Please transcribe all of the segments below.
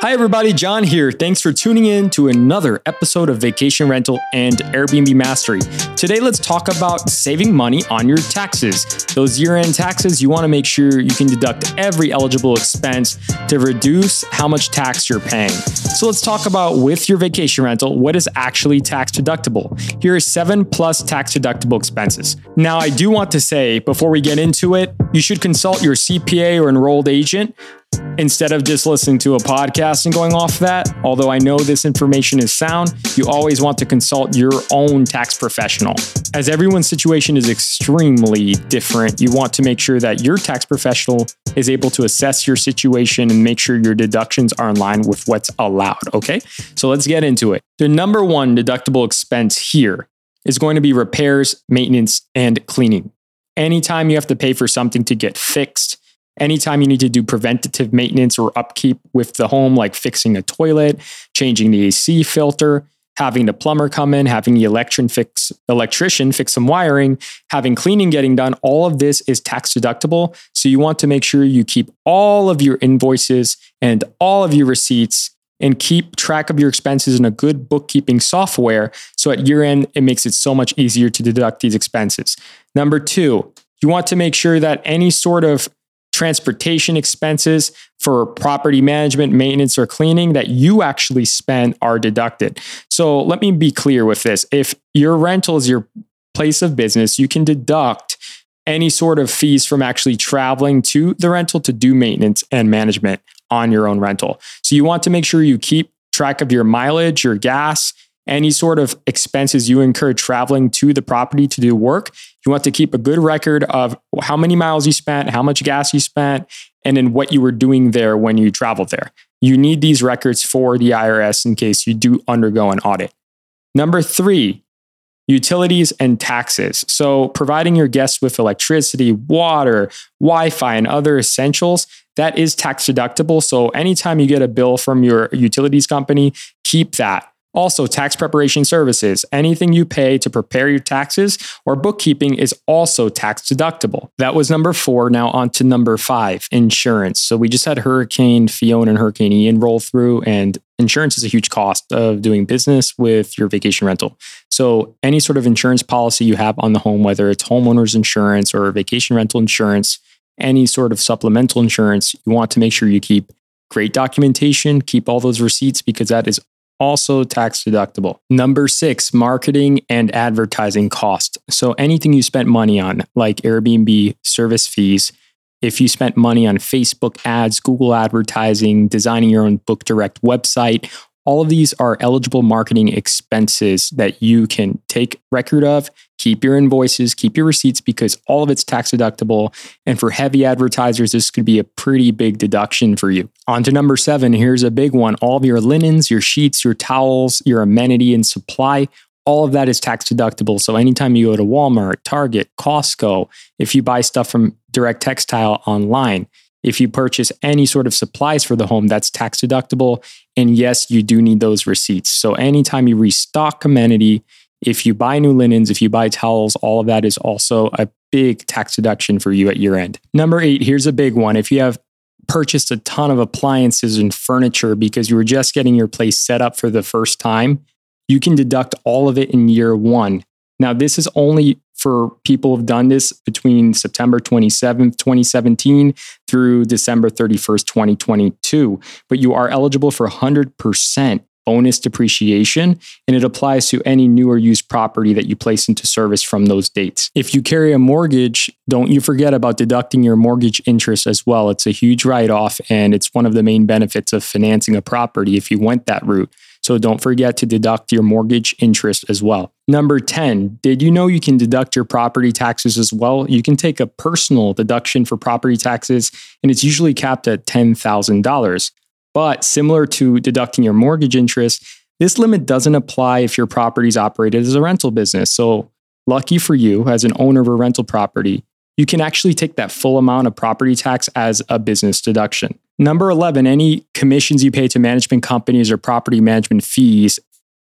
Hi, everybody. John here. Thanks for tuning in to another episode of Vacation Rental and Airbnb Mastery. Today, let's talk about saving money on your taxes. Those year end taxes, you want to make sure you can deduct every eligible expense to reduce how much tax you're paying. So, let's talk about with your vacation rental what is actually tax deductible. Here are seven plus tax deductible expenses. Now, I do want to say before we get into it, you should consult your CPA or enrolled agent instead of just listening to a podcast and going off that. Although I know this information is sound, you always want to consult your own tax professional. As everyone's situation is extremely different, you want to make sure that your tax professional is able to assess your situation and make sure your deductions are in line with what's allowed. Okay, so let's get into it. The number one deductible expense here is going to be repairs, maintenance, and cleaning. Anytime you have to pay for something to get fixed, anytime you need to do preventative maintenance or upkeep with the home, like fixing a toilet, changing the AC filter, having the plumber come in, having the electrician fix electrician fix some wiring, having cleaning getting done, all of this is tax deductible. So you want to make sure you keep all of your invoices and all of your receipts and keep track of your expenses in a good bookkeeping software. So at year end, it makes it so much easier to deduct these expenses. Number two, you want to make sure that any sort of transportation expenses for property management, maintenance, or cleaning that you actually spend are deducted. So let me be clear with this. If your rental is your place of business, you can deduct any sort of fees from actually traveling to the rental to do maintenance and management on your own rental. So you want to make sure you keep track of your mileage, your gas, any sort of expenses you incur traveling to the property to do work. You want to keep a good record of how many miles you spent, how much gas you spent, and then what you were doing there when you traveled there. You need these records for the IRS in case you do undergo an audit. Number three, utilities and taxes. So, providing your guests with electricity, water, Wi Fi, and other essentials, that is tax deductible. So, anytime you get a bill from your utilities company, keep that. Also, tax preparation services. Anything you pay to prepare your taxes or bookkeeping is also tax deductible. That was number four. Now, on to number five insurance. So, we just had Hurricane Fiona and Hurricane Ian roll through, and insurance is a huge cost of doing business with your vacation rental. So, any sort of insurance policy you have on the home, whether it's homeowners insurance or vacation rental insurance, any sort of supplemental insurance, you want to make sure you keep great documentation, keep all those receipts because that is also tax deductible. Number six, marketing and advertising cost. So anything you spent money on, like Airbnb service fees, if you spent money on Facebook ads, Google advertising, designing your own book direct website, all of these are eligible marketing expenses that you can take record of, keep your invoices, keep your receipts because all of it's tax deductible. And for heavy advertisers, this could be a pretty big deduction for you. On to number seven. Here's a big one all of your linens, your sheets, your towels, your amenity and supply. All of that is tax deductible. So anytime you go to Walmart, Target, Costco, if you buy stuff from Direct Textile online, if you purchase any sort of supplies for the home, that's tax deductible. And yes, you do need those receipts. So anytime you restock amenity, if you buy new linens, if you buy towels, all of that is also a big tax deduction for you at year end. Number eight, here's a big one. If you have purchased a ton of appliances and furniture because you were just getting your place set up for the first time, you can deduct all of it in year one. Now, this is only for people who've done this between September 27th, 2017 through December 31st, 2022. But you are eligible for 100% bonus depreciation, and it applies to any new or used property that you place into service from those dates. If you carry a mortgage, don't you forget about deducting your mortgage interest as well. It's a huge write off, and it's one of the main benefits of financing a property if you went that route. So don't forget to deduct your mortgage interest as well. Number 10, did you know you can deduct your property taxes as well? You can take a personal deduction for property taxes, and it's usually capped at $10,000. But similar to deducting your mortgage interest, this limit doesn't apply if your property is operated as a rental business. So, lucky for you, as an owner of a rental property, you can actually take that full amount of property tax as a business deduction. Number 11, any commissions you pay to management companies or property management fees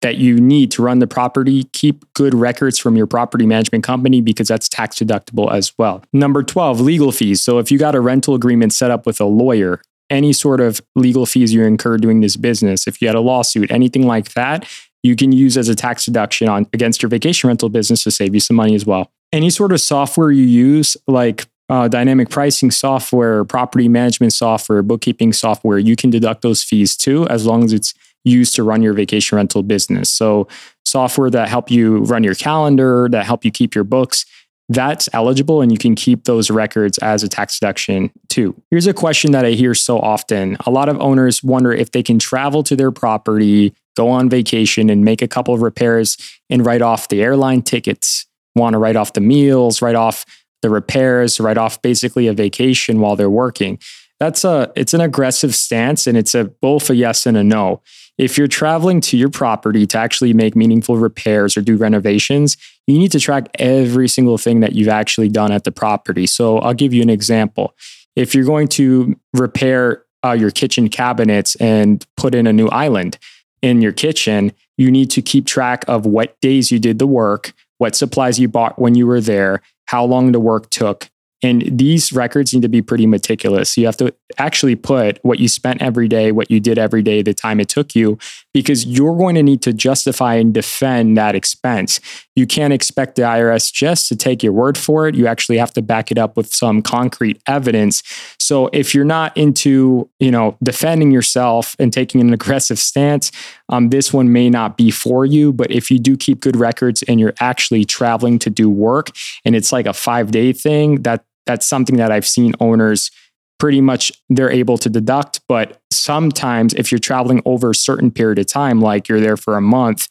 that you need to run the property, keep good records from your property management company because that's tax deductible as well. Number 12, legal fees. So if you got a rental agreement set up with a lawyer, any sort of legal fees you incur doing this business, if you had a lawsuit, anything like that, you can use as a tax deduction on against your vacation rental business to save you some money as well. Any sort of software you use, like uh, dynamic pricing software, property management software, bookkeeping software, you can deduct those fees too, as long as it's used to run your vacation rental business. So software that help you run your calendar, that help you keep your books, that's eligible and you can keep those records as a tax deduction too. Here's a question that I hear so often. A lot of owners wonder if they can travel to their property, go on vacation and make a couple of repairs and write off the airline tickets, want to write off the meals, write off the repairs, write off basically a vacation while they're working. That's a it's an aggressive stance and it's a both a yes and a no. If you're traveling to your property to actually make meaningful repairs or do renovations, you need to track every single thing that you've actually done at the property. So I'll give you an example. If you're going to repair uh, your kitchen cabinets and put in a new island in your kitchen, you need to keep track of what days you did the work, what supplies you bought when you were there, how long the work took, and these records need to be pretty meticulous. You have to actually put what you spent every day, what you did every day, the time it took you, because you're going to need to justify and defend that expense. You can't expect the IRS just to take your word for it. You actually have to back it up with some concrete evidence. So if you're not into, you know, defending yourself and taking an aggressive stance, um, this one may not be for you. But if you do keep good records and you're actually traveling to do work and it's like a five day thing, that that's something that I've seen owners pretty much they're able to deduct. But sometimes if you're traveling over a certain period of time, like you're there for a month,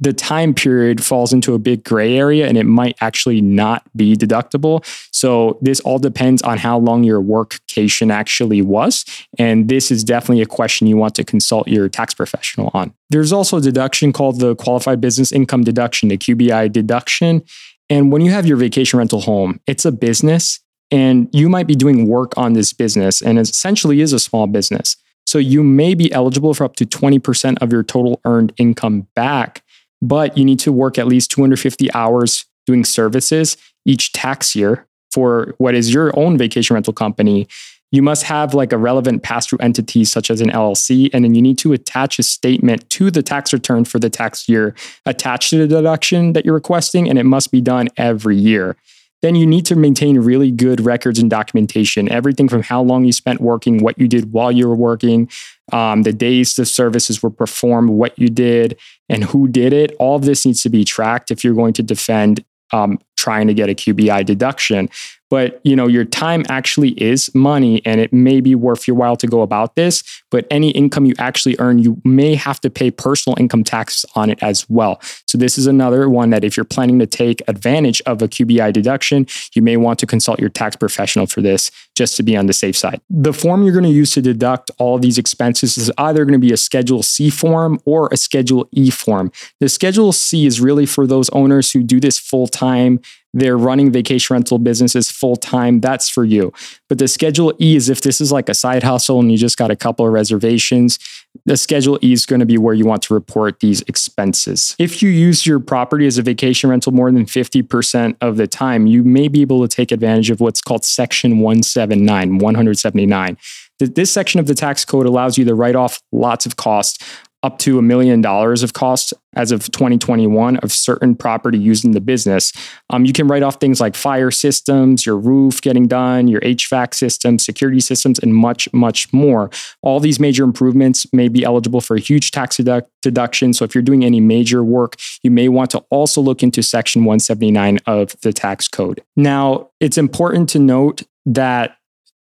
the time period falls into a big gray area and it might actually not be deductible. So this all depends on how long your workcation actually was. And this is definitely a question you want to consult your tax professional on. There's also a deduction called the qualified business income deduction, the QBI deduction. And when you have your vacation rental home, it's a business and you might be doing work on this business and essentially is a small business. So you may be eligible for up to 20% of your total earned income back, but you need to work at least 250 hours doing services each tax year for what is your own vacation rental company you must have like a relevant pass through entity such as an LLC, and then you need to attach a statement to the tax return for the tax year attached to the deduction that you're requesting, and it must be done every year. Then you need to maintain really good records and documentation, everything from how long you spent working, what you did while you were working, um, the days the services were performed, what you did, and who did it. All of this needs to be tracked if you're going to defend um, trying to get a QBI deduction. But you know your time actually is money and it may be worth your while to go about this. But any income you actually earn you may have to pay personal income tax on it as well. So this is another one that if you're planning to take advantage of a QBI deduction you may want to consult your tax professional for this just to be on the safe side. The form you're going to use to deduct all these expenses is either going to be a schedule C form or a schedule E form. The schedule C is really for those owners who do this full time they're running vacation rental businesses full time, that's for you. But the Schedule E is if this is like a side hustle and you just got a couple of reservations, the Schedule E is going to be where you want to report these expenses. If you use your property as a vacation rental more than 50% of the time, you may be able to take advantage of what's called Section 179, 179. This section of the tax code allows you to write off lots of costs up to a million dollars of costs as of 2021 of certain property used in the business. Um, you can write off things like fire systems, your roof getting done, your HVAC systems, security systems, and much, much more. All these major improvements may be eligible for a huge tax dedu- deduction. So if you're doing any major work, you may want to also look into Section 179 of the tax code. Now, it's important to note that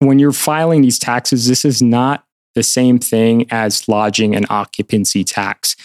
when you're filing these taxes, this is not the same thing as lodging and occupancy tax.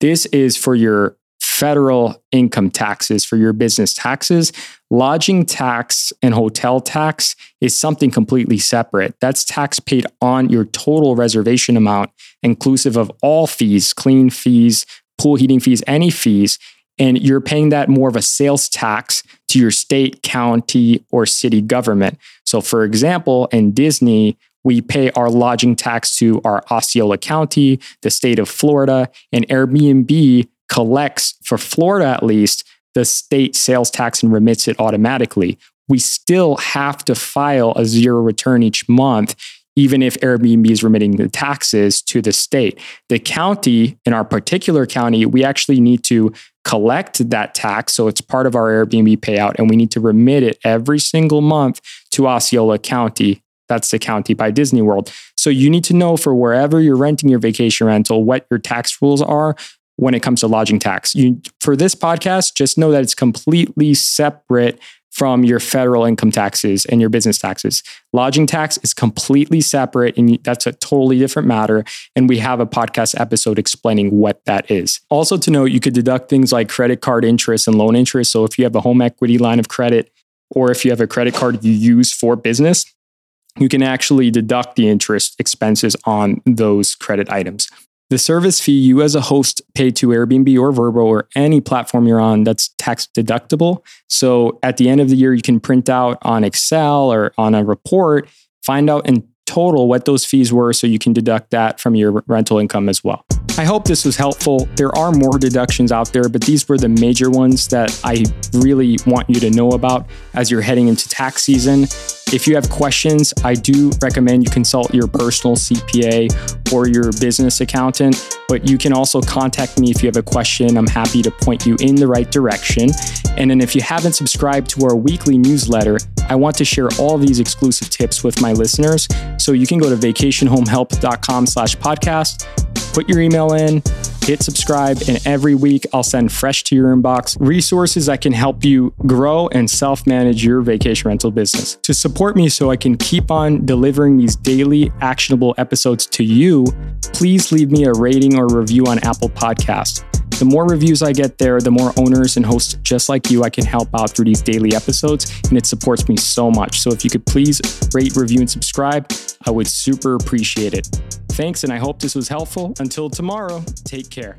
This is for your federal income taxes, for your business taxes. Lodging tax and hotel tax is something completely separate. That's tax paid on your total reservation amount, inclusive of all fees, clean fees, pool heating fees, any fees. And you're paying that more of a sales tax to your state, county, or city government. So, for example, in Disney, we pay our lodging tax to our Osceola County, the state of Florida, and Airbnb collects, for Florida at least, the state sales tax and remits it automatically. We still have to file a zero return each month, even if Airbnb is remitting the taxes to the state. The county, in our particular county, we actually need to collect that tax. So it's part of our Airbnb payout, and we need to remit it every single month to Osceola County. That's the county by Disney World. So you need to know for wherever you're renting your vacation rental what your tax rules are when it comes to lodging tax. You for this podcast, just know that it's completely separate from your federal income taxes and your business taxes. Lodging tax is completely separate and that's a totally different matter. And we have a podcast episode explaining what that is. Also, to note, you could deduct things like credit card interest and loan interest. So, if you have a home equity line of credit or if you have a credit card you use for business, you can actually deduct the interest expenses on those credit items. The service fee you as a host pay to Airbnb or Vrbo or any platform you're on that's tax deductible. So at the end of the year, you can print out on Excel or on a report, find out in total what those fees were so you can deduct that from your rental income as well. I hope this was helpful. There are more deductions out there, but these were the major ones that I really want you to know about as you're heading into tax season. If you have questions, I do recommend you consult your personal CPA or your business accountant, but you can also contact me if you have a question. I'm happy to point you in the right direction. And then if you haven't subscribed to our weekly newsletter, I want to share all these exclusive tips with my listeners. So you can go to vacationhomehelp.com slash podcast, put your email in, hit subscribe, and every week I'll send fresh to your inbox resources that can help you grow and self manage your vacation rental business. To support me so I can keep on delivering these daily actionable episodes to you, please leave me a rating or review on Apple Podcast. The more reviews I get there, the more owners and hosts just like you I can help out through these daily episodes, and it supports me so much. So if you could please rate, review, and subscribe, I would super appreciate it. Thanks, and I hope this was helpful. Until tomorrow, take care.